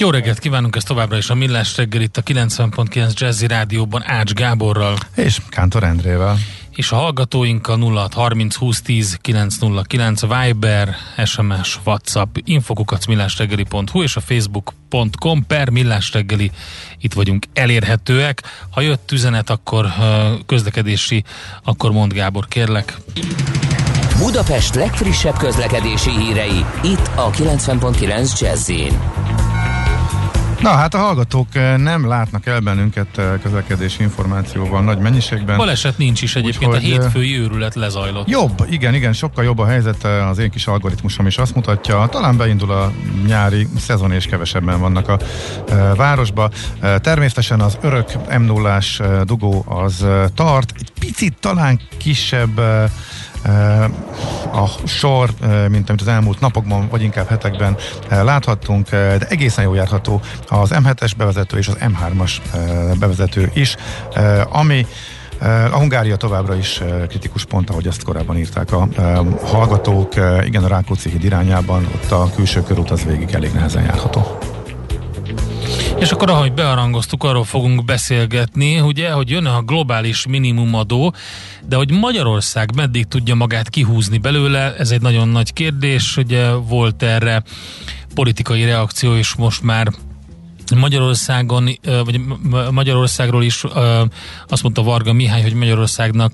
Jó reggelt kívánunk, ez továbbra is a Millás reggel itt a 90.9 Jazzy Rádióban Ács Gáborral. És Kántor Endrével. És a hallgatóink a 0630 20 10 909 Viber, SMS, WhatsApp, infokukat millásreggeli.hu és a facebook.com per millásreggeli itt vagyunk elérhetőek. Ha jött üzenet, akkor közlekedési, akkor mond Gábor, kérlek. Budapest legfrissebb közlekedési hírei, itt a 90.9 jazz Na hát a hallgatók eh, nem látnak el bennünket eh, közlekedési információval nagy mennyiségben. Baleset nincs is egyébként, Úgyhogy, a eh, hétfői őrület lezajlott. Jobb, igen, igen, sokkal jobb a helyzet, az én kis algoritmusom is azt mutatja, talán beindul a nyári szezon és kevesebben vannak a városba. Természetesen az örök m 0 dugó az tart, egy picit talán kisebb a sor, mint amit az elmúlt napokban, vagy inkább hetekben láthattunk, de egészen jól járható az M7-es bevezető és az M3-as bevezető is, ami a Hungária továbbra is kritikus pont, ahogy azt korábban írták a hallgatók. Igen, a Rákóczi híd irányában, ott a külső körút az végig elég nehezen járható. És akkor, ahogy bearangoztuk, arról fogunk beszélgetni, ugye, hogy jön a globális minimumadó, de hogy Magyarország meddig tudja magát kihúzni belőle, ez egy nagyon nagy kérdés, ugye volt erre politikai reakció, és most már Magyarországon, vagy Magyarországról is azt mondta Varga Mihály, hogy Magyarországnak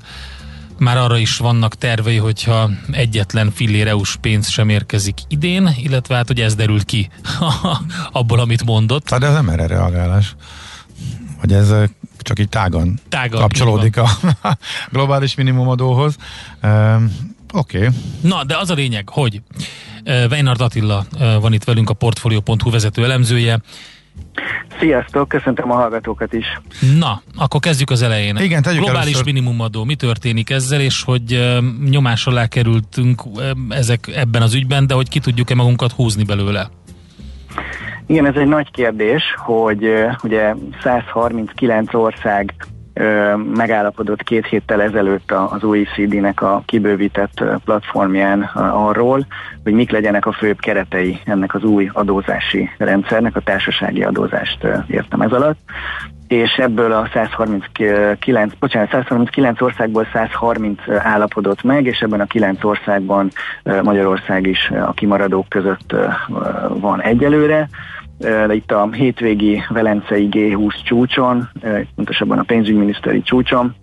már arra is vannak tervei, hogyha egyetlen fillér EU-s pénz sem érkezik idén, illetve hát, hogy ez derült ki abból, amit mondott. Hát de ez nem erre reagálás. Hogy ez csak így tágan, tágan kapcsolódik a globális minimumadóhoz. Um, Oké. Okay. Na, de az a lényeg, hogy Weinard Attila van itt velünk, a Portfolio.hu vezető elemzője, Sziasztok, köszöntöm a hallgatókat is. Na, akkor kezdjük az elején. Igen, tegyük Globális először... minimumadó, mi történik ezzel, és hogy nyomás alá kerültünk ezek ebben az ügyben, de hogy ki tudjuk-e magunkat húzni belőle? Igen, ez egy nagy kérdés, hogy ugye 139 ország megállapodott két héttel ezelőtt az OECD-nek a kibővített platformján arról, hogy mik legyenek a főbb keretei ennek az új adózási rendszernek, a társasági adózást értem ez alatt. És ebből a 139, bocsánat, 139 országból 130 állapodott meg, és ebben a 9 országban Magyarország is a kimaradók között van egyelőre itt a hétvégi Velencei G20 csúcson, pontosabban a pénzügyminiszteri csúcson,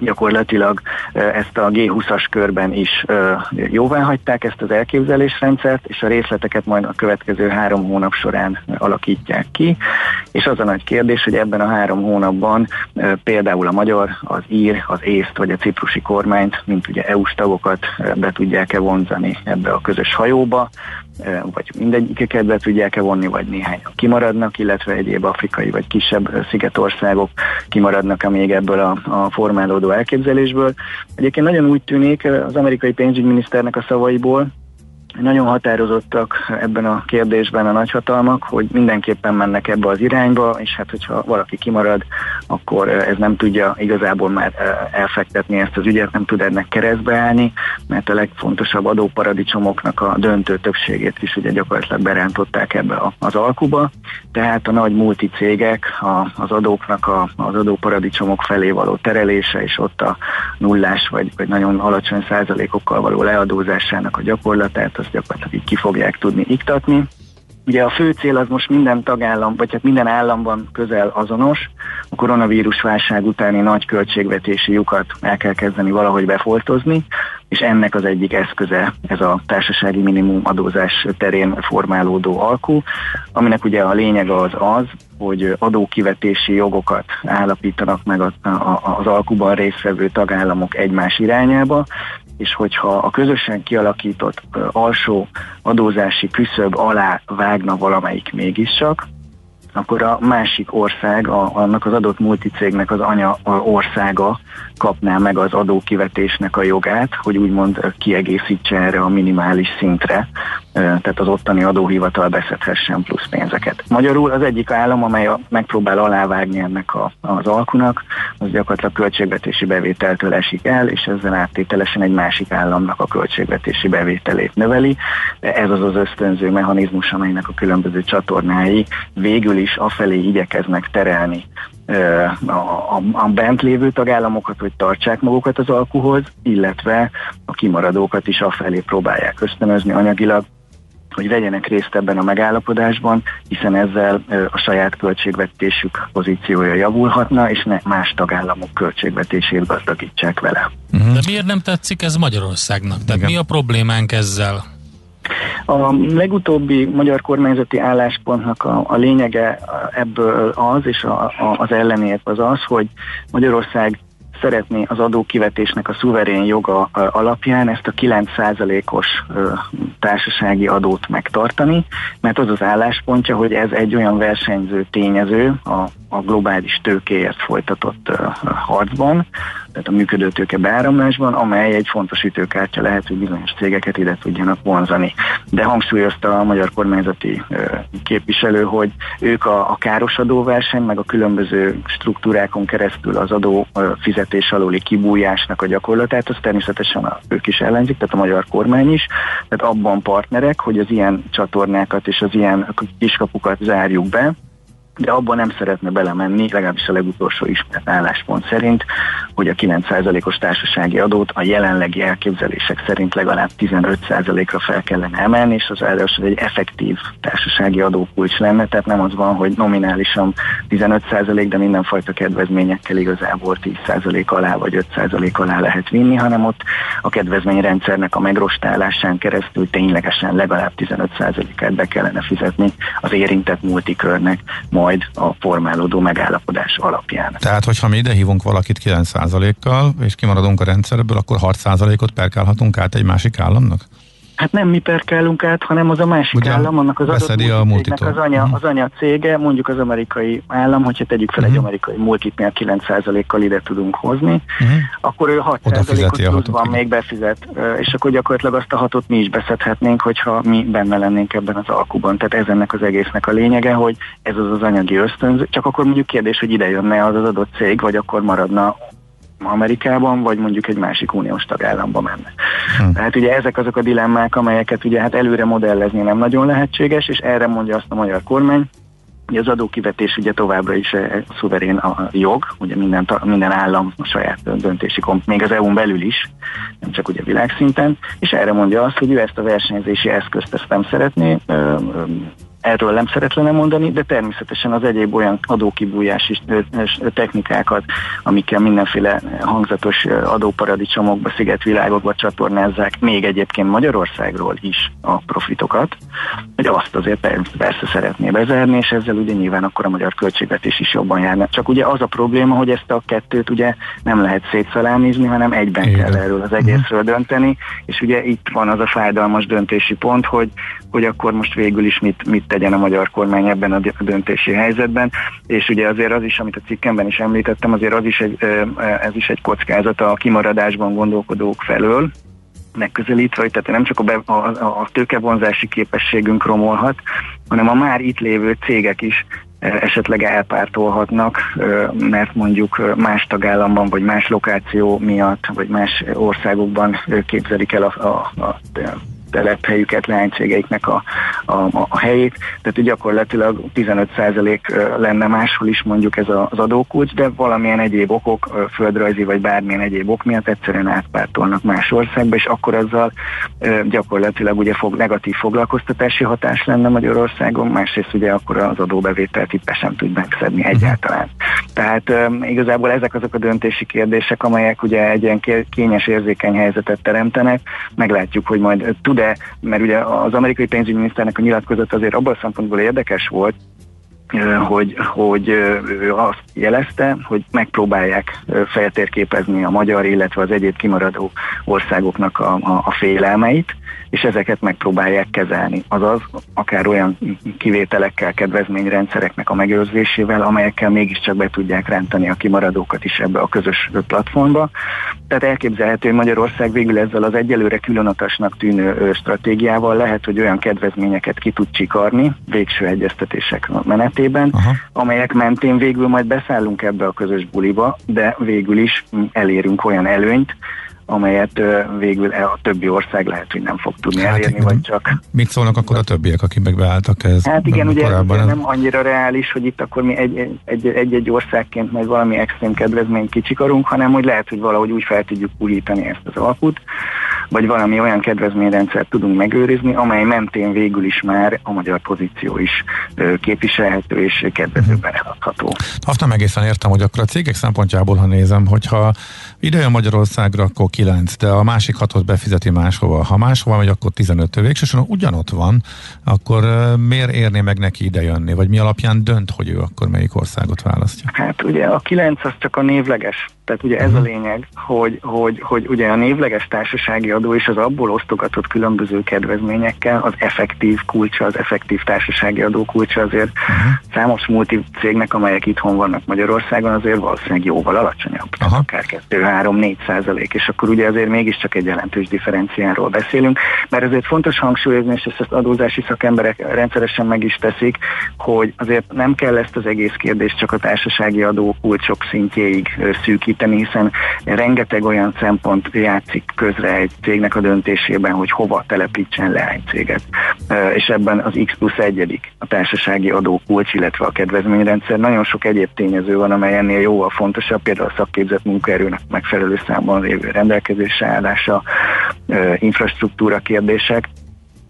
gyakorlatilag ezt a G20-as körben is jóvá hagyták ezt az elképzelésrendszert, és a részleteket majd a következő három hónap során alakítják ki. És az a nagy kérdés, hogy ebben a három hónapban például a magyar, az ír, az észt vagy a ciprusi kormányt, mint ugye EU-s tagokat be tudják-e vonzani ebbe a közös hajóba, vagy mindegyiket be tudják-e vonni, vagy néhány kimaradnak, illetve egyéb afrikai vagy kisebb szigetországok kimaradnak a még ebből a, a formálódó elképzelésből. Egyébként nagyon úgy tűnik az amerikai pénzügyminiszternek a szavaiból, nagyon határozottak ebben a kérdésben a nagyhatalmak, hogy mindenképpen mennek ebbe az irányba, és hát hogyha valaki kimarad, akkor ez nem tudja igazából már elfektetni ezt az ügyet, nem tud ennek keresztbe állni, mert a legfontosabb adóparadicsomoknak a döntő többségét is ugye gyakorlatilag berántották ebbe az alkuba, tehát a nagy multicégek az adóknak a, az adóparadicsomok felé való terelése, és ott a nullás vagy, vagy nagyon alacsony százalékokkal való leadózásának a gyakorlatát, azt gyakorlatilag így ki fogják tudni iktatni. Ugye a fő cél az most minden tagállam, vagy hát minden államban közel azonos. A koronavírus válság utáni nagy költségvetési lyukat el kell kezdeni valahogy befoltozni, és ennek az egyik eszköze ez a társasági minimum adózás terén formálódó alkú, aminek ugye a lényeg az az, hogy adókivetési jogokat állapítanak meg az alkuban résztvevő tagállamok egymás irányába, és hogyha a közösen kialakított alsó adózási küszöb alá vágna valamelyik mégiscsak, akkor a másik ország, a, annak az adott multicégnek az anya országa kapná meg az adókivetésnek a jogát, hogy úgymond kiegészítse erre a minimális szintre, tehát az ottani adóhivatal beszedhessen plusz pénzeket. Magyarul az egyik állam, amely a, megpróbál alávágni ennek a, az alkunak, az gyakorlatilag költségvetési bevételtől esik el, és ezzel áttételesen egy másik államnak a költségvetési bevételét növeli. Ez az az ösztönző mechanizmus, amelynek a különböző csatornái végül is afelé igyekeznek terelni a, a, a bent lévő tagállamokat, hogy tartsák magukat az alkuhoz, illetve a kimaradókat is afelé próbálják ösztönözni anyagilag, hogy vegyenek részt ebben a megállapodásban, hiszen ezzel a saját költségvetésük pozíciója javulhatna, és ne más tagállamok költségvetését gazdagítsák vele. Uh-huh. De miért nem tetszik ez Magyarországnak? Tehát Igen. mi a problémánk ezzel? A legutóbbi magyar kormányzati álláspontnak a, a lényege ebből az, és a, a, az ellenért az az, hogy Magyarország szeretné az adókivetésnek a szuverén joga alapján ezt a 9%-os társasági adót megtartani, mert az az álláspontja, hogy ez egy olyan versenyző tényező a, a globális tőkéért folytatott harcban, tehát a működő tőke beáramlásban, amely egy fontos ütőkártya lehet, hogy bizonyos cégeket ide tudjanak vonzani. De hangsúlyozta a magyar kormányzati képviselő, hogy ők a, a káros adóverseny, meg a különböző struktúrákon keresztül az adó fizetés aluli kibújásnak a gyakorlatát, az természetesen a, ők is ellenzik, tehát a magyar kormány is, tehát abban partnerek, hogy az ilyen csatornákat és az ilyen kiskapukat zárjuk be, de abban nem szeretne belemenni, legalábbis a legutolsó ismert álláspont szerint, hogy a 9%-os társasági adót a jelenlegi elképzelések szerint legalább 15%-ra fel kellene emelni, és az első egy effektív társasági adókulcs lenne, tehát nem az van, hogy nominálisan 15% de mindenfajta kedvezményekkel igazából 10% alá vagy 5% alá lehet vinni, hanem ott a kedvezményrendszernek a megrostálásán keresztül ténylegesen legalább 15%-át be kellene fizetni az érintett multikörnek, majd a formálódó megállapodás alapján. Tehát, hogyha mi ide hívunk valakit 9%-kal, és kimaradunk a rendszerből, akkor 6%-ot perkálhatunk át egy másik államnak? Hát nem mi perkálunk át, hanem az a másik Ugye állam, annak az adott a az anya, uh-huh. az anya cége, mondjuk az amerikai állam, hogyha tegyük fel uh-huh. egy mhm. amerikai multitnél 9%-kal ide tudunk hozni, uh-huh. akkor ő 6%-ot van még befizet, és akkor gyakorlatilag azt a hatot mi is beszedhetnénk, hogyha mi benne lennénk ebben az alkuban. Tehát ez ennek az egésznek a lényege, hogy ez az az anyagi ösztönző, csak akkor mondjuk kérdés, hogy ide jönne az az adott cég, vagy akkor maradna Amerikában, vagy mondjuk egy másik uniós tagállamba menne. Hm. Tehát ugye ezek azok a dilemmák, amelyeket ugye hát előre modellezni nem nagyon lehetséges, és erre mondja azt a magyar kormány, hogy az adókivetés ugye továbbra is a szuverén a jog, ugye minden, minden állam a saját döntési komp, még az EU-n belül is, nem csak ugye világszinten, és erre mondja azt, hogy ő ezt a versenyzési eszközt ezt nem szeretné erről nem szeretlene mondani, de természetesen az egyéb olyan adókibújási technikákat, amikkel mindenféle hangzatos adóparadicsomokba, szigetvilágokba csatornázzák, még egyébként Magyarországról is a profitokat, hogy azt azért persze szeretné bezárni, és ezzel ugye nyilván akkor a magyar költségvetés is jobban járna. Csak ugye az a probléma, hogy ezt a kettőt ugye nem lehet szétszalámizni, hanem egyben Igen. kell erről az egészről dönteni, és ugye itt van az a fájdalmas döntési pont, hogy, hogy akkor most végül is mit, mit tegyen a magyar kormány ebben a döntési helyzetben, és ugye azért az is, amit a cikkemben is említettem, azért az is egy, ez is egy kockázata a kimaradásban gondolkodók felől, megközelítve, hogy tehát nem csak a, be, a, a tőkevonzási képességünk romolhat, hanem a már itt lévő cégek is esetleg elpártolhatnak, mert mondjuk más tagállamban, vagy más lokáció miatt, vagy más országokban képzelik el a, a, a telephelyüket, leánycégeiknek a, a, a helyét, tehát gyakorlatilag 15% lenne máshol is mondjuk ez az adókulcs, de valamilyen egyéb okok, földrajzi vagy bármilyen egyéb ok miatt egyszerűen átpártolnak más országba, és akkor azzal gyakorlatilag ugye fog, negatív foglalkoztatási hatás lenne Magyarországon, másrészt ugye akkor az adóbevételt itt sem tud megszedni egyáltalán. Tehát igazából ezek azok a döntési kérdések, amelyek ugye egy ilyen kényes érzékeny helyzetet teremtenek, meglátjuk, hogy majd tud de mert ugye az amerikai pénzügyminiszternek a nyilatkozat azért abban a szempontból érdekes volt, hogy, hogy ő azt jelezte, hogy megpróbálják feltérképezni a magyar, illetve az egyéb kimaradó országoknak a, a, a félelmeit, és ezeket megpróbálják kezelni. Azaz, akár olyan kivételekkel, kedvezményrendszereknek a megőrzésével, amelyekkel mégiscsak be tudják rántani a kimaradókat is ebbe a közös platformba. Tehát elképzelhető, hogy Magyarország végül ezzel az egyelőre különatasnak tűnő stratégiával lehet, hogy olyan kedvezményeket ki tud csikarni végső egyeztetések menetében, Aha. amelyek mentén végül majd beszállunk ebbe a közös buliba, de végül is elérünk olyan előnyt, amelyet végül e a többi ország lehet, hogy nem fog tudni hát elérni, vagy csak... Mit szólnak akkor a többiek, akik meg beálltak ez? Hát igen, ugye ez nem annyira reális, hogy itt akkor mi egy-egy országként majd valami extrém kedvezményt kicsikarunk, hanem hogy lehet, hogy valahogy úgy fel tudjuk újítani ezt az alkut, vagy valami olyan kedvezményrendszert tudunk megőrizni, amely mentén végül is már a magyar pozíció is képviselhető és kedvezőben eladható. Azt nem egészen értem, hogy akkor a cégek szempontjából, ha nézem, hogyha ide jön Magyarországra, akkor 9, de a másik hatot befizeti máshova. Ha máshova megy, akkor 15 végsősorban ugyanott van, akkor miért érné meg neki ide jönni? Vagy mi alapján dönt, hogy ő akkor melyik országot választja? Hát ugye a 9 az csak a névleges tehát ugye ez a mhm. lényeg, hogy, hogy, hogy ugye a névleges társasági adó és az abból osztogatott különböző kedvezményekkel az effektív kulcsa, az effektív társasági adó kulcsa azért uh-huh. számos multi cégnek, amelyek itthon vannak Magyarországon, azért valószínűleg jóval alacsonyabb. Uh-huh. Akár 2-3-4 százalék, és akkor ugye azért mégiscsak egy jelentős differenciáról beszélünk, mert azért fontos hangsúlyozni, és ezt az adózási szakemberek rendszeresen meg is teszik, hogy azért nem kell ezt az egész kérdést csak a társasági adó kulcsok szintjéig szűkíteni, segíteni, hiszen rengeteg olyan szempont játszik közre egy cégnek a döntésében, hogy hova telepítsen le egy céget. És ebben az X plusz egyedik a társasági adó kulcs, illetve a kedvezményrendszer. Nagyon sok egyéb tényező van, amely ennél jóval fontosabb, például a szakképzett munkaerőnek megfelelő számban lévő rendelkezésre állása, infrastruktúra kérdések.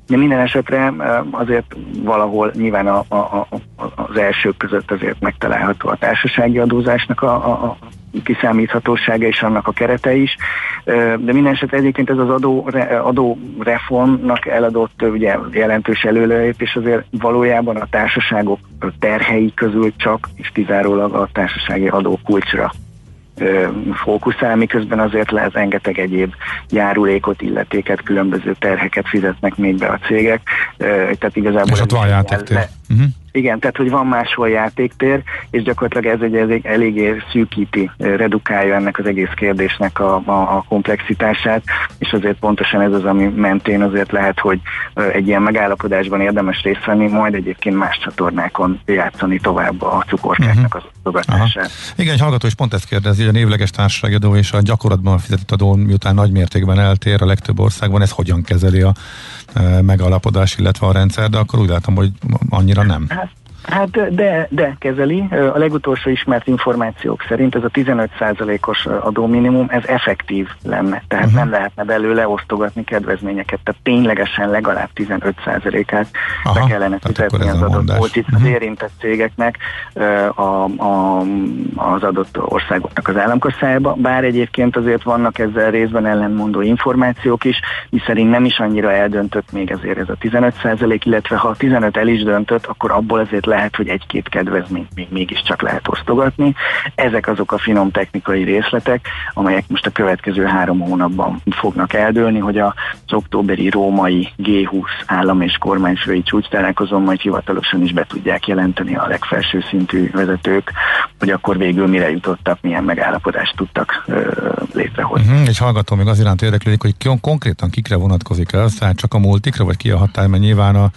De minden esetre azért valahol nyilván a, a, a, az elsők között azért megtalálható a társasági adózásnak a, a, kiszámíthatósága és annak a kerete is, de minden esetre egyébként ez az adó, adó reformnak eladott ugye jelentős előlépés azért valójában a társaságok terhei közül csak és kizárólag a társasági adó kulcsra fókuszál, miközben azért lehet rengeteg egyéb járulékot, illetéket, különböző terheket fizetnek még be a cégek. Tehát igazából... És ott van játéktér. Le, uh-huh. Igen, tehát hogy van máshol játéktér, és gyakorlatilag ez egy eléggé szűkíti, redukálja ennek az egész kérdésnek a, a, a komplexitását, és azért pontosan ez az, ami mentén azért lehet, hogy egy ilyen megállapodásban érdemes részt venni, majd egyébként más csatornákon játszani tovább a cukorkáknak az osztogatását. Igen, egy hallgató is pont ezt kérdezi, hogy a névleges társasági adó és a gyakorlatban fizetett adó miután nagy mértékben eltér a legtöbb országban, ez hogyan kezeli a megalapodás, illetve a rendszer, de akkor úgy látom, hogy annyira nem. Hát Hát de, de kezeli. A legutolsó ismert információk szerint ez a 15%-os adóminimum, ez effektív lenne. Tehát uh-huh. nem lehetne belőle osztogatni kedvezményeket. Tehát ténylegesen legalább 15%-át Aha, be kellene fizetni az adott uh-huh. az érintett cégeknek a, a, az adott országoknak az államkasszájába. Bár egyébként azért vannak ezzel részben ellenmondó információk is, miszerint nem is annyira eldöntött még ezért ez a 15%, illetve ha a 15 el is döntött, akkor abból azért lehet, hogy egy-két kedvezményt még mégiscsak lehet osztogatni. Ezek azok a finom technikai részletek, amelyek most a következő három hónapban fognak eldőlni, hogy az októberi római G20 állam és kormányfői csúcs találkozón majd hivatalosan is be tudják jelenteni a legfelső szintű vezetők, hogy akkor végül mire jutottak, milyen megállapodást tudtak ö, létrehozni. Uh-huh, egy hallgató még az iránt érdeklődik, hogy ki, konkrétan kikre vonatkozik ez, tehát csak a multikra, vagy ki a hatály, mert nyilván a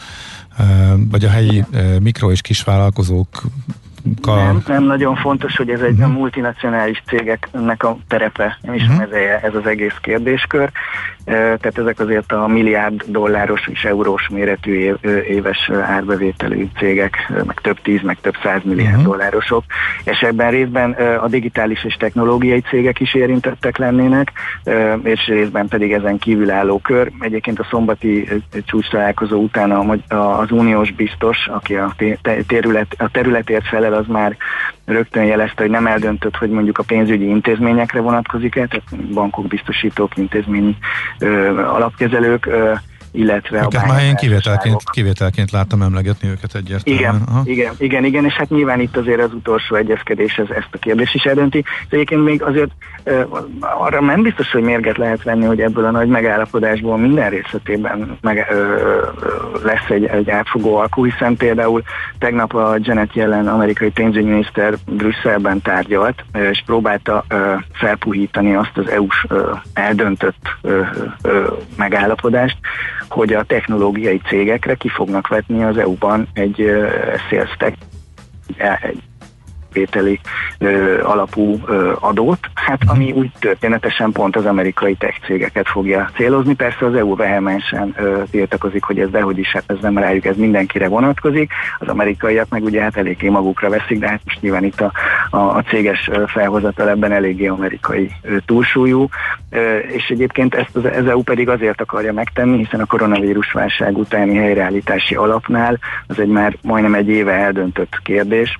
vagy a helyi mikro- és kisvállalkozók nem, nem nagyon fontos, hogy ez egy uh-huh. multinacionális cégeknek a terepe, nem is uh-huh. ez, ez az egész kérdéskör. Tehát ezek azért a milliárd dolláros és eurós méretű éves árbevételű cégek, meg több tíz, meg több száz milliárd uh-huh. dollárosok, és ebben részben a digitális és technológiai cégek is érintettek lennének, és részben pedig ezen kívülálló kör. Egyébként a szombati csúcs találkozó után az uniós biztos, aki a, terület, a területért felel az már rögtön jelezte, hogy nem eldöntött, hogy mondjuk a pénzügyi intézményekre vonatkozik-e, tehát bankok, biztosítók, intézményi ö, alapkezelők, ö, illetve őket a már én kivételként, kivételként láttam emlegetni őket egyértelműen. Igen, Aha. igen, igen, igen, és hát nyilván itt azért az utolsó egyezkedés ez, ezt a kérdést is eldönti. De egyébként még azért arra nem biztos, hogy mérget lehet venni, hogy ebből a nagy megállapodásból minden részletében meg, uh, lesz egy, egy átfogó alkú, hiszen például tegnap a Janet Yellen amerikai pénzügyminiszter Brüsszelben tárgyalt, és próbálta uh, felpuhítani azt az EU-s eldöntött uh, uh, megállapodást, hogy a technológiai cégekre ki fognak vetni az EU-ban egy sales tech, egy vételi ö, alapú adót, hát ami úgy történetesen pont az amerikai tech cégeket fogja célozni. Persze az EU vehemensen tiltakozik, hogy ez dehogy is, hát ez nem rájuk, ez mindenkire vonatkozik. Az amerikaiak meg ugye hát eléggé magukra veszik, de hát most nyilván itt a, a, a céges felhozatal ebben eléggé amerikai túlsúlyú, és egyébként ezt az, az EU pedig azért akarja megtenni, hiszen a koronavírus válság utáni helyreállítási alapnál az egy már majdnem egy éve eldöntött kérdés,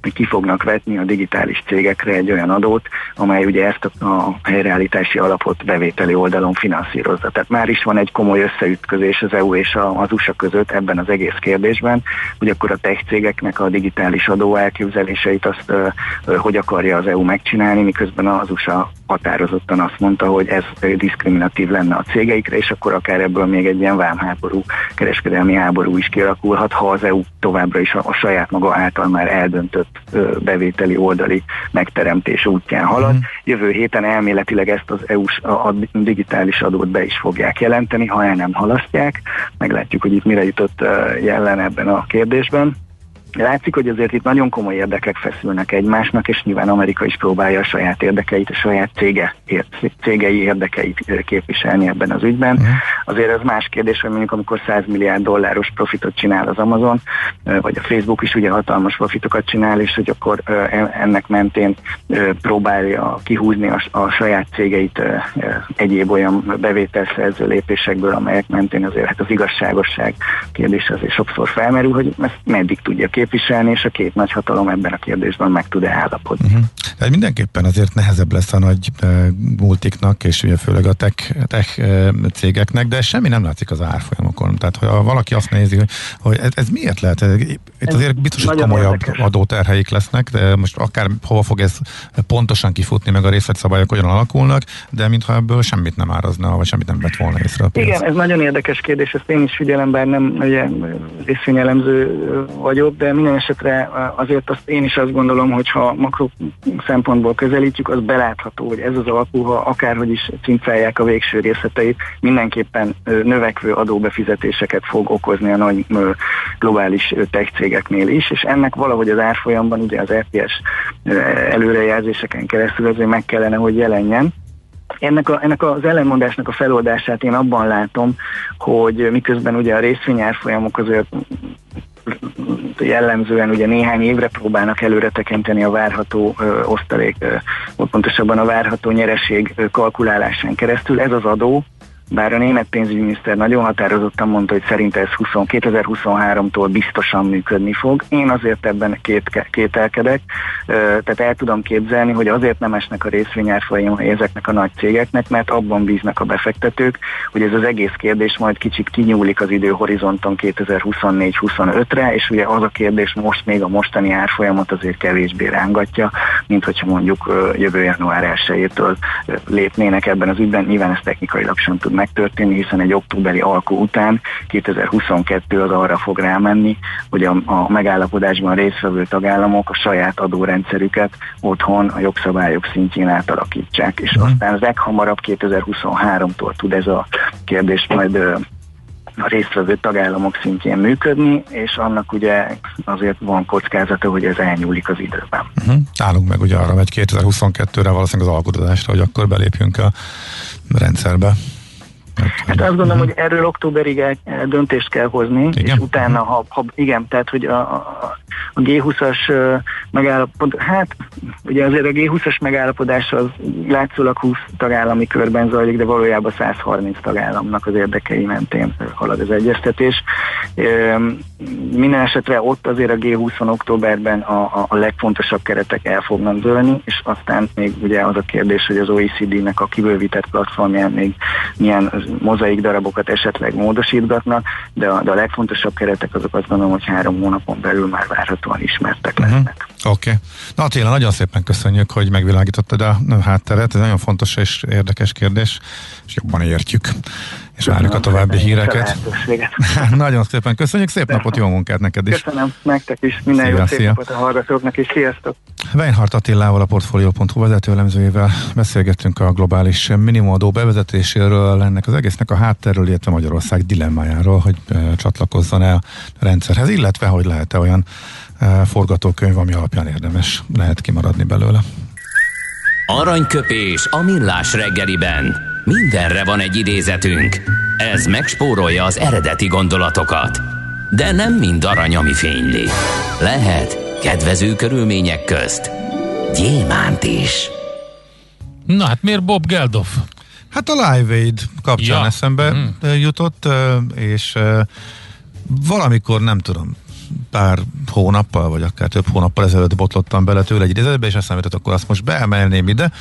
ki fognak vetni a digitális cégekre egy olyan adót, amely ugye ezt a, helyreállítási alapot bevételi oldalon finanszírozza. Tehát már is van egy komoly összeütközés az EU és az USA között ebben az egész kérdésben, hogy akkor a tech cégeknek a digitális adó elképzeléseit azt hogy akarja az EU megcsinálni, miközben az USA határozottan azt mondta, hogy ez diszkriminatív lenne a cégeikre, és akkor akár ebből még egy ilyen vámháború, kereskedelmi háború is kialakulhat, ha az EU továbbra is a, a saját maga által már eldöntött ö, bevételi oldali megteremtés útján halad. Mm. Jövő héten elméletileg ezt az EU-s a, a digitális adót be is fogják jelenteni, ha el nem halasztják. Meglátjuk, hogy itt mire jutott jelen ebben a kérdésben. Látszik, hogy azért itt nagyon komoly érdekek feszülnek egymásnak, és nyilván Amerika is próbálja a saját érdekeit, a saját cége, cégei érdekeit képviselni ebben az ügyben. Uh-huh. Azért ez más kérdés, hogy mondjuk amikor 100 milliárd dolláros profitot csinál az Amazon, vagy a Facebook is ugye hatalmas profitokat csinál, és hogy akkor ennek mentén próbálja kihúzni a, a saját cégeit egyéb olyan bevételszerző lépésekből, amelyek mentén azért hát az igazságosság kérdés azért sokszor felmerül, hogy ezt meddig tudja képviselni, és a két nagy hatalom ebben a kérdésben meg tud-e állapodni. Uh-huh. Tehát mindenképpen azért nehezebb lesz a nagy uh, multiknak, és ugye főleg a tech, tech uh, cégeknek, de semmi nem látszik az árfolyamokon. Tehát, ha valaki azt nézi, hogy, hogy ez, ez miért lehet? Itt azért biztos, hogy komolyabb érdekes. adóterheik lesznek, de most akár hova fog ez pontosan kifutni, meg a részletszabályok hogyan alakulnak, de mintha ebből semmit nem árazna, vagy semmit nem vett volna észre a Igen, ez nagyon érdekes kérdés, ezt én is figyelem, bár nem ugye, részvényelemző vagyok, de minden esetre azért azt én is azt gondolom, hogy ha makro szempontból közelítjük, az belátható, hogy ez az alapú, ha akárhogy is cincálják a végső részleteit, mindenképpen növekvő adóbefizetéseket fog okozni a nagy globális tech cégeknél is, és ennek valahogy az árfolyamban, ugye az RTS előrejelzéseken keresztül azért meg kellene, hogy jelenjen. Ennek, a, ennek az ellenmondásnak a feloldását én abban látom, hogy miközben ugye a részvényárfolyamok azért jellemzően ugye néhány évre próbálnak előre tekinteni a várható ö, osztalék, ö, pontosabban a várható nyereség ö, kalkulálásán keresztül. Ez az adó, bár a német pénzügyminiszter nagyon határozottan mondta, hogy szerint ez 20, 2023-tól biztosan működni fog. Én azért ebben két, kételkedek, tehát el tudom képzelni, hogy azért nem esnek a részvényárfolyamai ezeknek a nagy cégeknek, mert abban bíznak a befektetők, hogy ez az egész kérdés majd kicsit kinyúlik az időhorizonton 2024-25-re, és ugye az a kérdés most még a mostani árfolyamot azért kevésbé rángatja, mint hogyha mondjuk jövő január 1-től lépnének ebben az ügyben. Nyilván ez technikailag sem tud megtörténni, hiszen egy októberi alkú után 2022 az arra fog rámenni, hogy a, a megállapodásban résztvevő tagállamok a saját adórendszerüket otthon a jogszabályok szintjén átalakítsák, és uh-huh. aztán leghamarabb 2023-tól tud ez a kérdés majd a résztvevő tagállamok szintjén működni, és annak ugye azért van kockázata, hogy ez elnyúlik az időben. Uh-huh. Állunk meg ugye arra, hogy 2022-re valószínűleg az alkotásra, hogy akkor belépjünk a rendszerbe. Hát azt gondolom, hogy erről októberig el, döntést kell hozni, igen? és utána, ha, ha igen, tehát hogy a, a, a G20-as megállapodás, hát ugye azért a G20-as megállapodás az látszólag 20 tagállami körben zajlik, de valójában 130 tagállamnak az érdekei mentén halad az egyeztetés. Minden esetre ott azért a G20-on októberben a, a, a legfontosabb keretek el fognak dőlni, és aztán még ugye az a kérdés, hogy az OECD-nek a kibővített platformján még milyen mozaik darabokat esetleg módosítgatnak, de a, de a legfontosabb keretek azok azt gondolom, hogy három hónapon belül már várhatóan ismertek mhm. lesznek. Uh-huh. Oké. Okay. Na Attila, nagyon szépen köszönjük, hogy megvilágítottad a hátteret. Ez nagyon fontos és érdekes kérdés, és jobban értjük és várjuk a további híreket. Nagyon szépen köszönjük, szép napot, jó munkát neked is. Köszönöm, nektek is, minden szia, jó szép szia. napot a hallgatóknak is, sziasztok! Weinhardt Attilával, a Portfolio.hu vezetőlemzőjével beszélgettünk a globális minimumadó bevezetéséről, ennek az egésznek a hátterről, illetve Magyarország dilemmájáról, hogy csatlakozzon el a rendszerhez, illetve hogy lehet-e olyan forgatókönyv, ami alapján érdemes lehet kimaradni belőle. Aranyköpés a millás reggeliben. Mindenre van egy idézetünk. Ez megspórolja az eredeti gondolatokat. De nem mind arany, ami fényli. Lehet kedvező körülmények közt gyémánt is. Na hát miért Bob Geldof? Hát a Live Aid kapcsán ja. eszembe hmm. jutott, és valamikor nem tudom, pár hónappal, vagy akár több hónappal ezelőtt botlottam bele tőle egy idézetbe, és eszembe jutott, akkor azt most beemelném ide.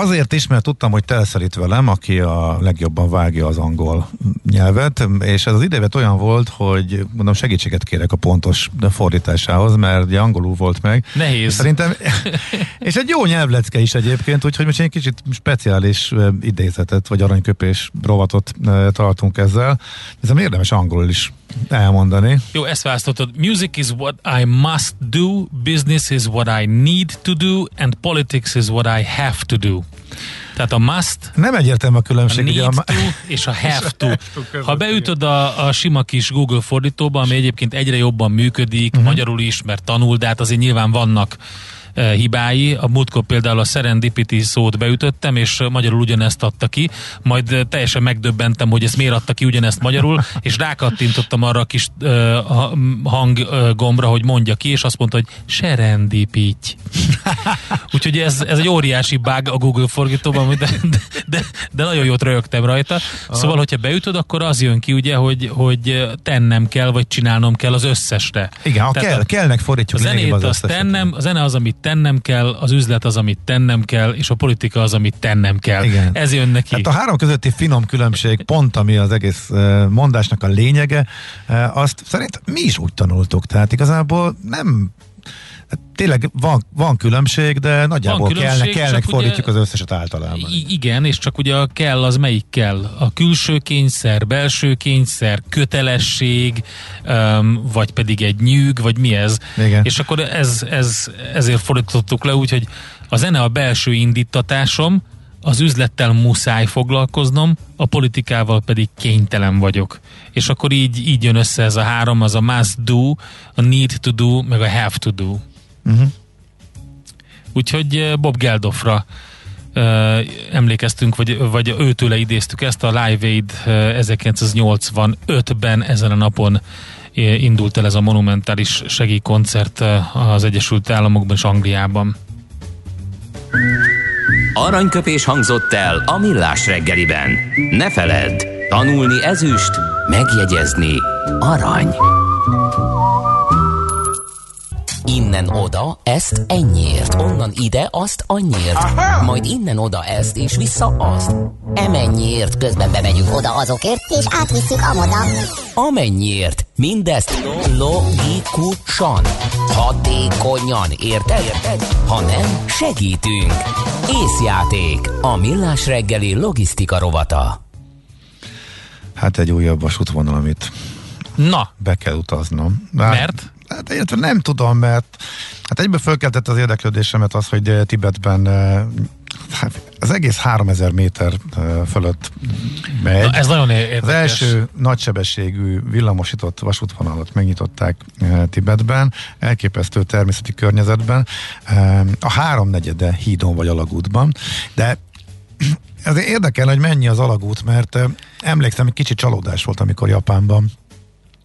Azért is, mert tudtam, hogy telszerít velem, aki a legjobban vágja az angol nyelvet, és ez az idévet olyan volt, hogy mondom segítséget kérek a pontos fordításához, mert ugye angolul volt meg. Nehéz. És szerintem, és egy jó nyelvlecke is egyébként, úgyhogy most egy kicsit speciális idézetet, vagy aranyköpés rovatot tartunk ezzel. Ez érdemes angolul is elmondani. Jó, ezt választottad. Music is what I must do, business is what I need to do, and politics is what I have to do. Tehát a must, nem egyértelmű a különbség. A need ugye a... to és a have to. Ha beütöd a, a sima kis Google fordítóba, ami egyébként egyre jobban működik, uh-huh. magyarul is, mert tanul, de hát azért nyilván vannak hibái. A múltkor például a serendipity szót beütöttem, és magyarul ugyanezt adta ki, majd teljesen megdöbbentem, hogy ezt miért adta ki ugyanezt magyarul, és rákattintottam arra a kis hanggombra, hogy mondja ki, és azt mondta, hogy serendipity. Úgyhogy ez, ez egy óriási bug a Google forgatóban, de, de, de, de nagyon jót rögtem rajta. Szóval, hogyha beütöd, akkor az jön ki, ugye, hogy, hogy tennem kell, vagy csinálnom kell az összesre. Igen, ha kell, a, kellnek fordítjuk a zenét az, az tennem, a zene az, amit tennem kell, az üzlet az, amit tennem kell, és a politika az, amit tennem kell. Igen. Ez jön neki. Hát a három közötti finom különbség, pont ami az egész mondásnak a lényege, azt szerint mi is úgy tanultuk. Tehát igazából nem Hát tényleg van, van különbség, de nagyjából különbség, kellnek, kellnek fordítjuk ugye, az összeset általában. Igen, és csak ugye a kell az melyik kell? A külső kényszer, belső kényszer, kötelesség, um, vagy pedig egy nyűg, vagy mi ez? Igen. És akkor ez, ez, ezért fordítottuk le úgy, hogy a zene a belső indítatásom, az üzlettel muszáj foglalkoznom, a politikával pedig kénytelen vagyok. És akkor így, így jön össze ez a három, az a must do, a need to do, meg a have to do. Uh-huh. Úgyhogy eh, Bob Geldofra uh, emlékeztünk, vagy, vagy őtőle idéztük ezt, a Live Aid uh, eh, 1985-ben ezen a napon indult el ez a monumentális segélykoncert az Egyesült Államokban és Angliában. Aranyköpés hangzott el a millás reggeliben. Ne feledd, tanulni ezüst, megjegyezni arany. Innen oda, ezt ennyiért, onnan ide, azt annyiért, Aha. majd innen oda ezt, és vissza azt. Emennyiért, közben bemegyünk oda azokért, és átvisszük amoda. Amennyiért, mindezt logikusan, hatékonyan, érted? érted? Ha nem, segítünk. Észjáték, a millás reggeli logisztika rovata. Hát egy újabb vasútvonal, amit Na. be kell utaznom. Bár, Mert? Hát illetve nem tudom, mert hát egyben fölkeltett az érdeklődésemet az, hogy eh, Tibetben eh, hát az egész 3000 méter eh, fölött megy. Na, ez nagyon érdekes. Az első nagysebességű villamosított vasútvonalat megnyitották Tibetben, elképesztő természeti környezetben, a háromnegyede hídon vagy alagútban, de ez érdekel, hogy mennyi az alagút, mert emlékszem, egy kicsit csalódás volt, amikor Japánban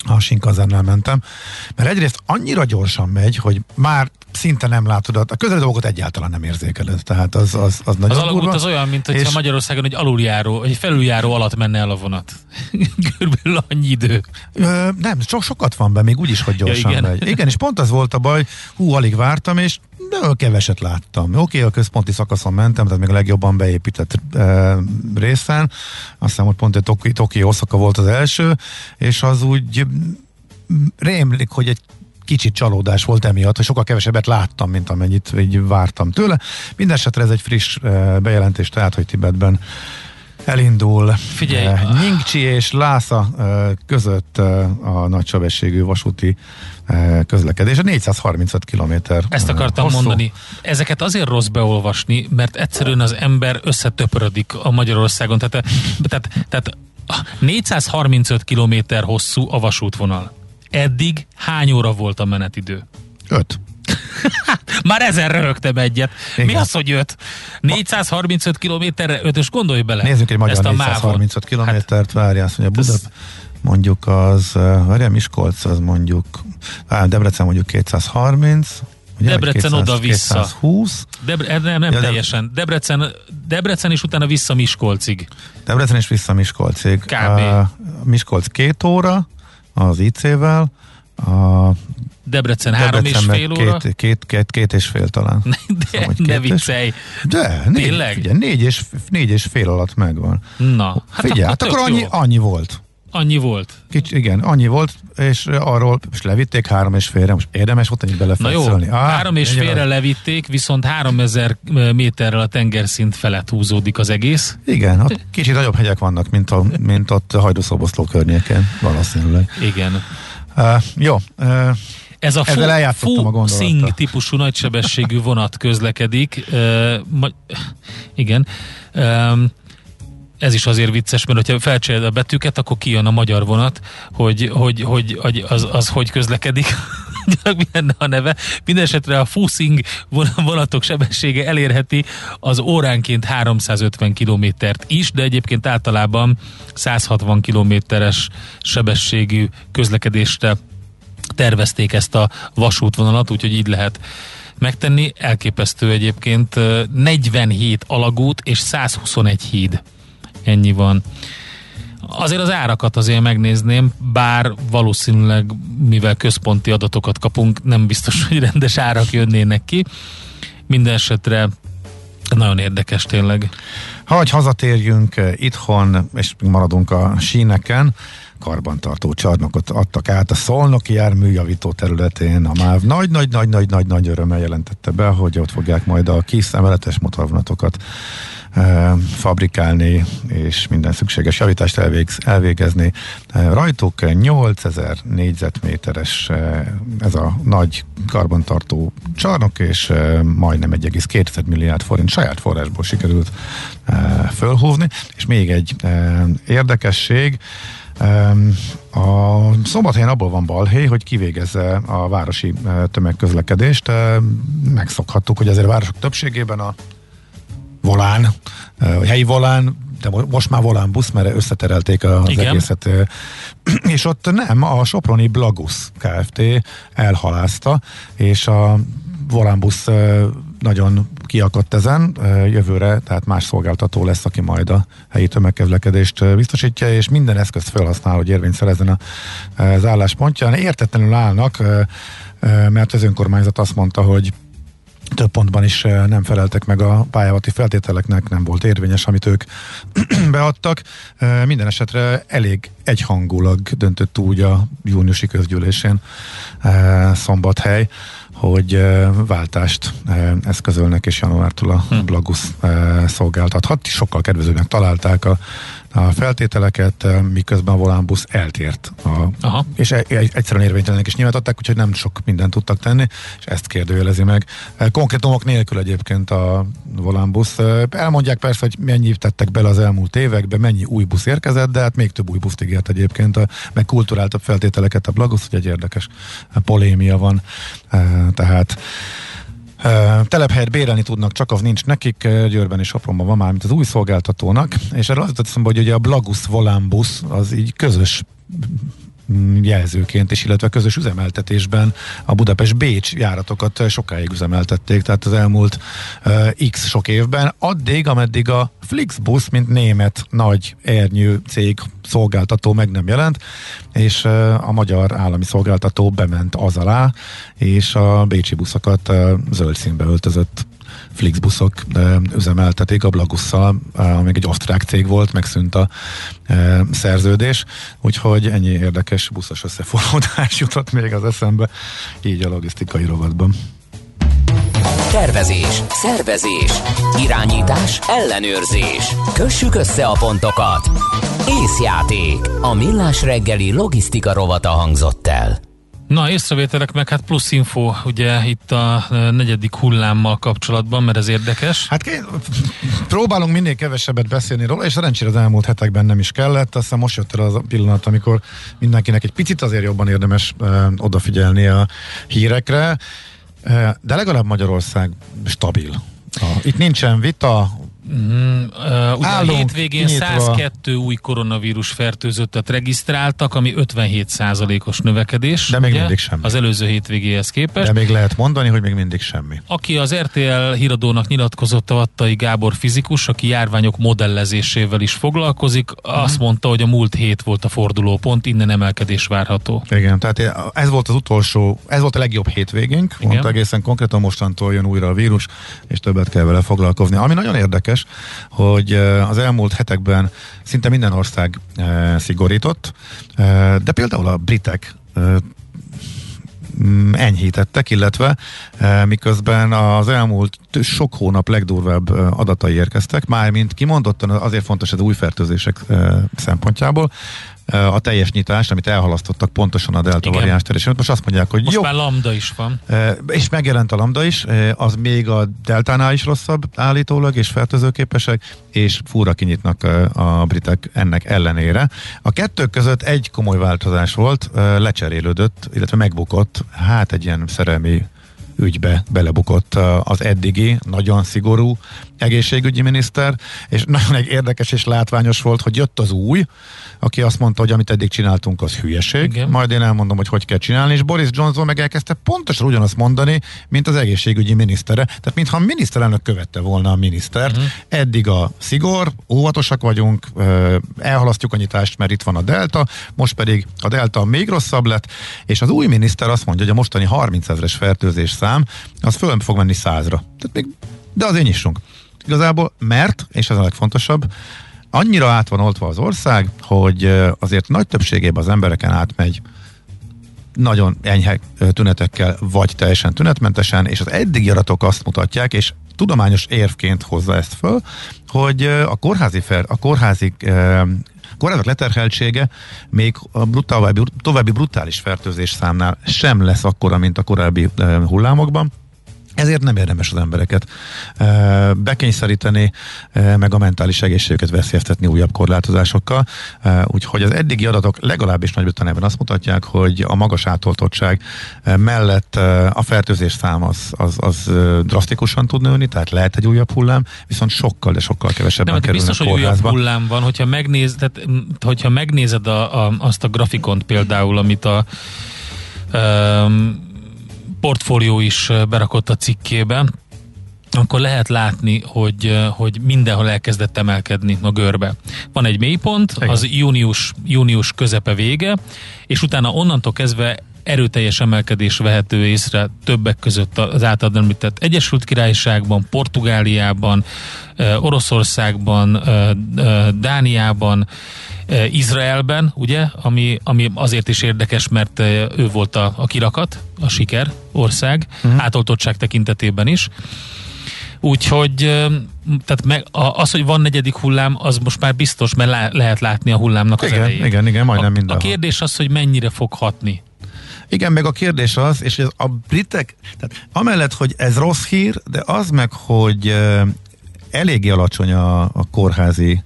a Sinkazánnál mentem, mert egyrészt annyira gyorsan megy, hogy már szinte nem látod, a közeli dolgokat egyáltalán nem érzékeled, tehát az, az, az nagyon Az alagút az olyan, mint hogyha és... Magyarországon egy aluljáró, egy felüljáró alatt menne el a vonat. Körülbelül annyi idő. Ö, nem, csak sokat van be, még úgyis, hogy gyorsan ja, igen. megy. Igen, és pont az volt a baj, hú, alig vártam, és de keveset láttam. Oké, okay, a központi szakaszon mentem, tehát még a legjobban beépített e, részen. Azt hiszem, hogy pont egy Toki, Toki Oszaka volt az első, és az úgy rémlik, hogy egy kicsit csalódás volt emiatt, hogy sokkal kevesebbet láttam, mint amennyit így vártam tőle. Mindenesetre ez egy friss e, bejelentés, tehát, hogy Tibetben elindul Figyelj, uh, Nyingcsi és Lásza uh, között uh, a nagysebességű vasúti uh, közlekedés. A 435 km. Ezt akartam hosszú. mondani. Ezeket azért rossz beolvasni, mert egyszerűen az ember összetöpörödik a Magyarországon. Tehát, tehát, tehát 435 km hosszú a vasútvonal. Eddig hány óra volt a menetidő? 5. Már ezen röhögtem egyet. Igen. Mi az, hogy 5? 435 kilométerre 5 és gondolj bele. Nézzük egy magyar Ezt 435 kilométert, hát, várjál, azt mondja, Budap, mondjuk az, várjál, Miskolc, az mondjuk, á, Debrecen mondjuk 230, Ugye, Debrecen oda-vissza. 220. Debre, nem, nem ja, teljesen. Debrecen, Debrecen és utána vissza Miskolcig. Debrecen és vissza Miskolcig. Kb. Uh, Miskolc két óra az IC-vel, a Debrecen három és fél óra? Két, két, két, két és fél talán. De, szóval, ne viccelj. De, négy, Tényleg? Figyelj, négy, és, négy és fél alatt megvan. Na, hát figyelj, hát akkor annyi, annyi volt. Annyi volt. Kicsi, igen, annyi volt, és arról és levitték három és félre. Most érdemes volt annyit belefejszölni. Na jó, ah, három és félre levitték, viszont három ezer méterrel a tengerszint felett húzódik az egész. Igen, ott kicsit nagyobb hegyek vannak, mint, a, mint ott a Hajdúszoboszló környéken, valószínűleg. Igen. Uh, jó. Uh, ez a Fu Sing típusú nagysebességű vonat közlekedik. Uh, ma, igen. Um, ez is azért vicces, mert ha felcseréled a betűket, akkor kijön a magyar vonat, hogy, hogy, hogy, hogy az, az hogy közlekedik. mi lenne a neve. Mindenesetre a Fusing vonatok sebessége elérheti az óránként 350 kilométert is, de egyébként általában 160 kilométeres sebességű közlekedésre tervezték ezt a vasútvonalat, úgyhogy így lehet megtenni. Elképesztő egyébként 47 alagút és 121 híd. Ennyi van. Azért az árakat azért megnézném, bár valószínűleg, mivel központi adatokat kapunk, nem biztos, hogy rendes árak jönnének ki. Minden esetre nagyon érdekes tényleg. Ha hazatérjünk itthon, és maradunk a síneken, karbantartó csarnokot adtak át a Szolnoki járműjavító területén. A MÁV nagy-nagy-nagy-nagy-nagy örömmel jelentette be, hogy ott fogják majd a kis emeletes motorvonatokat fabrikálni, és minden szükséges javítást elvégz, elvégezni. Rajtuk 8000 négyzetméteres ez a nagy karbantartó csarnok, és majdnem 1,2 milliárd forint saját forrásból sikerült fölhúzni. És még egy érdekesség, a szombathelyen abból van balhé, hogy kivégezze a városi tömegközlekedést. Megszokhattuk, hogy azért a városok többségében a volán, helyi volán, de most már volán busz, mert összeterelték az Igen. egészet. És ott nem, a Soproni Blagus Kft. elhalázta, és a volánbusz nagyon kiakadt ezen, jövőre, tehát más szolgáltató lesz, aki majd a helyi tömegkezlekedést biztosítja, és minden eszközt felhasznál, hogy érvényt szerezzen az álláspontján. Értetlenül állnak, mert az önkormányzat azt mondta, hogy több pontban is nem feleltek meg a pályázati feltételeknek, nem volt érvényes, amit ők beadtak. Minden esetre elég egyhangulag döntött úgy a júniusi közgyűlésén Szombathely, hogy váltást eszközölnek, és januártól a hm. Blagus szolgáltathat. Sokkal kedvezőnek találták a a feltételeket, eh, miközben a volánbusz eltért. A, Aha. És e, egyszerűen érvénytelenek is nyilván adták, úgyhogy nem sok mindent tudtak tenni, és ezt kérdőjelezi meg. Eh, konkrétumok nélkül egyébként a volánbusz. Eh, elmondják persze, hogy mennyit tettek bele az elmúlt években, mennyi új busz érkezett, de hát még több új buszt ígért egyébként, meg kulturáltabb feltételeket a Blagus, hogy egy érdekes polémia van. Tehát Telephelyet bérelni tudnak, csak az nincs nekik, Győrben és Sopronban van már, mint az új szolgáltatónak, és erről azt teszem, hogy ugye a Blagus Volambus az így közös jelzőként is, illetve közös üzemeltetésben a Budapest-Bécs járatokat sokáig üzemeltették, tehát az elmúlt uh, x sok évben, addig, ameddig a Flixbus, mint német nagy ernyő cég szolgáltató meg nem jelent, és uh, a magyar állami szolgáltató bement az alá, és a bécsi buszokat uh, zöld színbe öltözött Flixbuszok üzemeltetik, a Blagusszal, még egy osztrák cég volt, megszűnt a szerződés, úgyhogy ennyi érdekes buszos összeforródás jutott még az eszembe, így a logisztikai rovatban. Tervezés, szervezés, irányítás, ellenőrzés. Kössük össze a pontokat. Észjáték. A millás reggeli logisztika rovata hangzott el. Na, észrevételek meg hát plusz info, ugye itt a e, negyedik hullámmal kapcsolatban, mert ez érdekes. Hát próbálunk minél kevesebbet beszélni róla, és szerencsére az elmúlt hetekben nem is kellett, aztán most jött el az a pillanat, amikor mindenkinek egy picit azért jobban érdemes uh, odafigyelni a hírekre, uh, de legalább Magyarország stabil. Uh, itt nincsen vita, Mm, uh, ugye a hétvégén kinyitva. 102 új koronavírus fertőzöttet regisztráltak, ami 57%-os növekedés. De még ugye, mindig semmi. Az előző hétvégéhez képest. De még lehet mondani, hogy még mindig semmi. Aki az RTL híradónak nyilatkozott a Vattai Gábor fizikus, aki járványok modellezésével is foglalkozik, uh-huh. azt mondta, hogy a múlt hét volt a fordulópont, innen emelkedés várható. Igen, tehát ez volt az utolsó, ez volt a legjobb hétvégénk, Igen. mondta egészen konkrétan mostantól jön újra a vírus, és többet kell vele foglalkozni. Ami nagyon érdekes, érdekes, hogy az elmúlt hetekben szinte minden ország szigorított, de például a britek enyhítettek, illetve miközben az elmúlt sok hónap legdurvább adatai érkeztek, mármint kimondottan azért fontos ez új fertőzések szempontjából, a teljes nyitást, amit elhalasztottak pontosan a delta variáns terén. Most azt mondják, hogy most jó. már lambda is van. És megjelent a lambda is, az még a deltánál is rosszabb állítólag, és fertőzőképesek, és fúra kinyitnak a britek ennek ellenére. A kettő között egy komoly változás volt, lecserélődött, illetve megbukott, hát egy ilyen szerelmi ügybe belebukott az eddigi, nagyon szigorú egészségügyi miniszter, és nagyon egy érdekes és látványos volt, hogy jött az új, aki azt mondta, hogy amit eddig csináltunk, az hülyeség. Igen. Majd én elmondom, hogy hogy kell csinálni, és Boris Johnson meg elkezdte pontosan ugyanazt mondani, mint az egészségügyi minisztere. Tehát mintha a miniszterelnök követte volna a minisztert. Uh-huh. Eddig a szigor, óvatosak vagyunk, elhalasztjuk a nyitást, mert itt van a delta, most pedig a delta még rosszabb lett, és az új miniszter azt mondja, hogy a mostani 30 ezeres fertőzés szám, az föl fog menni százra. Tehát még, de azért nyissunk. Igazából, mert, és ez a legfontosabb, annyira át van oltva az ország, hogy azért nagy többségében az embereken átmegy nagyon enyhe tünetekkel, vagy teljesen tünetmentesen, és az eddigi adatok azt mutatják, és tudományos érvként hozza ezt föl, hogy a kórházi, fer, a kórházi kórházak leterheltsége még a brutál, további brutális fertőzés számnál sem lesz akkora, mint a korábbi hullámokban. Ezért nem érdemes az embereket bekényszeríteni, meg a mentális egészségüket veszélyeztetni újabb korlátozásokkal. Úgyhogy az eddigi adatok legalábbis Nagy-Britanniában azt mutatják, hogy a magas átoltottság mellett a fertőzés szám az, az, az drasztikusan tud nőni, tehát lehet egy újabb hullám, viszont sokkal, de sokkal kevesebben nem, kerülnek biztos, hogy újabb hullám van, hogyha, megnéz, tehát, hogyha megnézed a, a, azt a grafikont például, amit a um, portfólió is berakott a cikkébe, akkor lehet látni, hogy, hogy mindenhol elkezdett emelkedni a görbe. Van egy mélypont, az június, június közepe vége, és utána onnantól kezdve erőteljes emelkedés vehető észre többek között az általad említett Egyesült Királyságban, Portugáliában, Oroszországban, Dániában, Izraelben, ugye, ami, ami azért is érdekes, mert ő volt a, a kirakat, a siker ország, uh-huh. átoltottság tekintetében is. Úgyhogy tehát meg, az, hogy van negyedik hullám, az most már biztos, mert le, lehet látni a hullámnak igen, az elejét. Igen, igen, majdnem minden. A kérdés az, hogy mennyire fog hatni. Igen, meg a kérdés az, és ez a britek, tehát amellett, hogy ez rossz hír, de az meg, hogy eléggé alacsony a, a kórházi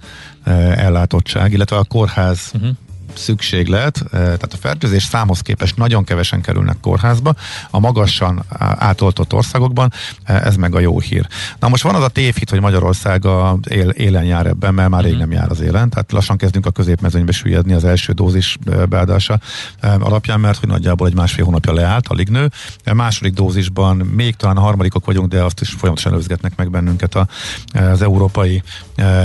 ellátottság, illetve a kórház uh-huh. Szükséglet, tehát a fertőzés számhoz képest nagyon kevesen kerülnek kórházba, a magasan átoltott országokban ez meg a jó hír. Na most van az a tévhit, hogy Magyarország a él, élen jár ebben, mert már rég mhm. nem jár az élen, tehát lassan kezdünk a középmezőnybe süllyedni az első dózis beadása alapján, mert hogy nagyjából egy másfél hónapja leállt, alig nő. A második dózisban még talán a harmadikok vagyunk, de azt is folyamatosan előzgetnek meg bennünket a, az európai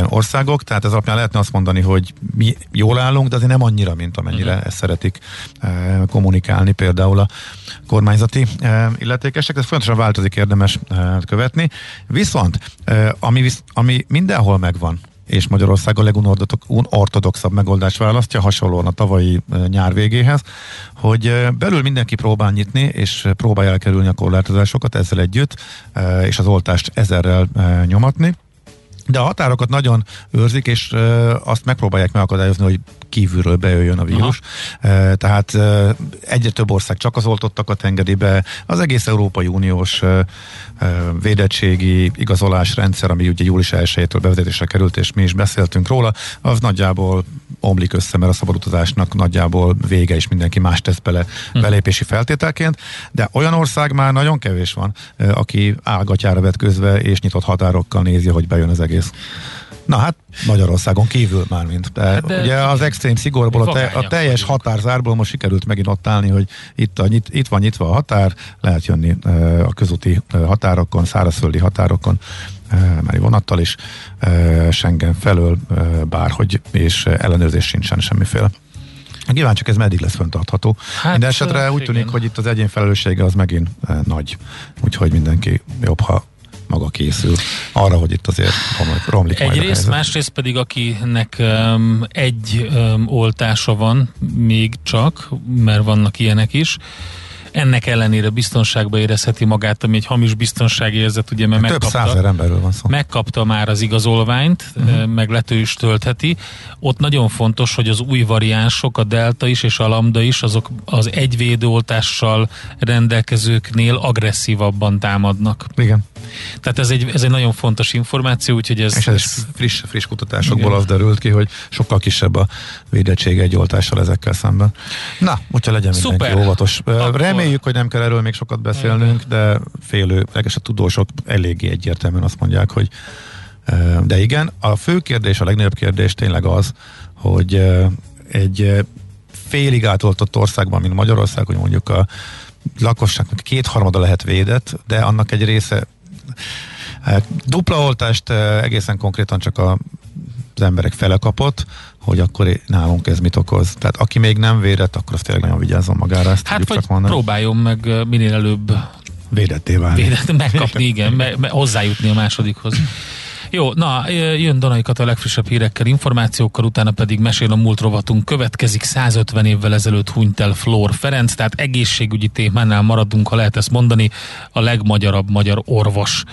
országok, tehát ez alapján lehetne azt mondani, hogy mi jól állunk, de azért nem annyira, mint amennyire uh-huh. ezt szeretik kommunikálni például a kormányzati illetékesek. Ez folyamatosan változik, érdemes követni. Viszont, ami, ami mindenhol megvan, és Magyarország a legunortodoxabb megoldást választja, hasonlóan a tavalyi nyár végéhez, hogy belül mindenki próbál nyitni, és próbálja elkerülni a korlátozásokat ezzel együtt, és az oltást ezerrel nyomatni. De a határokat nagyon őrzik, és azt megpróbálják megakadályozni, hogy kívülről bejöjjön a vírus. Aha. Tehát egyre több ország csak az oltottakat engedi be. Az egész Európai Uniós védettségi igazolásrendszer, ami ugye július 1-től bevezetésre került, és mi is beszéltünk róla, az nagyjából omlik össze, mert a szabadutazásnak nagyjából vége, és mindenki más tesz bele hm. belépési feltételként, de olyan ország már nagyon kevés van, aki ágatyára vetközve és nyitott határokkal nézi, hogy bejön az egész. Na hát Magyarországon kívül már mint. De, hát de ugye az extrém szigorból, a, te, a teljes határzárból most sikerült megint ott állni, hogy itt, a, nyit, itt van nyitva a határ, lehet jönni uh, a közúti határokon, szárazföldi határokon, uh, mert vonattal is, uh, Schengen felől uh, bárhogy, és ellenőrzés sincsen semmiféle. Kíváncsiak, ez meddig lesz föntartható. Hát, Minden esetre úgy tűnik, igen. hogy itt az egyén felelőssége az megint uh, nagy. Úgyhogy mindenki jobb, ha maga készül. Arra, hogy itt azért romlik, romlik Egyrészt, másrészt pedig akinek um, egy um, oltása van még csak, mert vannak ilyenek is, ennek ellenére biztonságba érezheti magát, ami egy hamis biztonságérzet, ugye, mert Több megkapta, százer emberről van szó. megkapta már az igazolványt, uh-huh. meg lető is töltheti. Ott nagyon fontos, hogy az új variánsok, a delta is és a lambda is, azok az egyvédőoltással rendelkezőknél agresszívabban támadnak. Igen. Tehát ez egy, ez egy nagyon fontos információ, úgyhogy ez... És ez, ez friss, friss kutatásokból igen. az derült ki, hogy sokkal kisebb a védettség egy oltással ezekkel szemben. Na, hogyha legyen Szuper. mindenki óvatos. Akkor... Reméljük, hogy nem kell erről még sokat beszélnünk, de félő, leges a tudósok eléggé egyértelműen azt mondják, hogy de igen, a fő kérdés, a legnagyobb kérdés tényleg az, hogy egy félig átoltott országban, mint Magyarország, hogy mondjuk a lakosságnak kétharmada lehet védett, de annak egy része Dupla oltást egészen konkrétan csak a, az emberek fele kapott, hogy akkor nálunk ez mit okoz. Tehát aki még nem védett, akkor azt tényleg nagyon vigyázzon magára. Ezt hát vagy csak próbáljon meg minél előbb védetté válni. Védett, megkapni, igen, me, me, hozzájutni a másodikhoz. Jó, na, jön Donaikat a legfrissebb hírekkel, információkkal, utána pedig mesél a múlt rovatunk. Következik 150 évvel ezelőtt hunyt el Flór Ferenc, tehát egészségügyi témánál maradunk, ha lehet ezt mondani, a legmagyarabb magyar orvosnak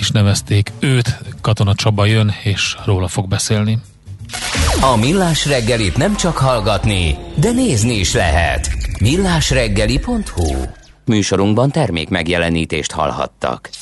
is nevezték őt. Katona Csaba jön, és róla fog beszélni. A Millás reggelit nem csak hallgatni, de nézni is lehet. millásreggeli.hu Műsorunkban termék megjelenítést hallhattak.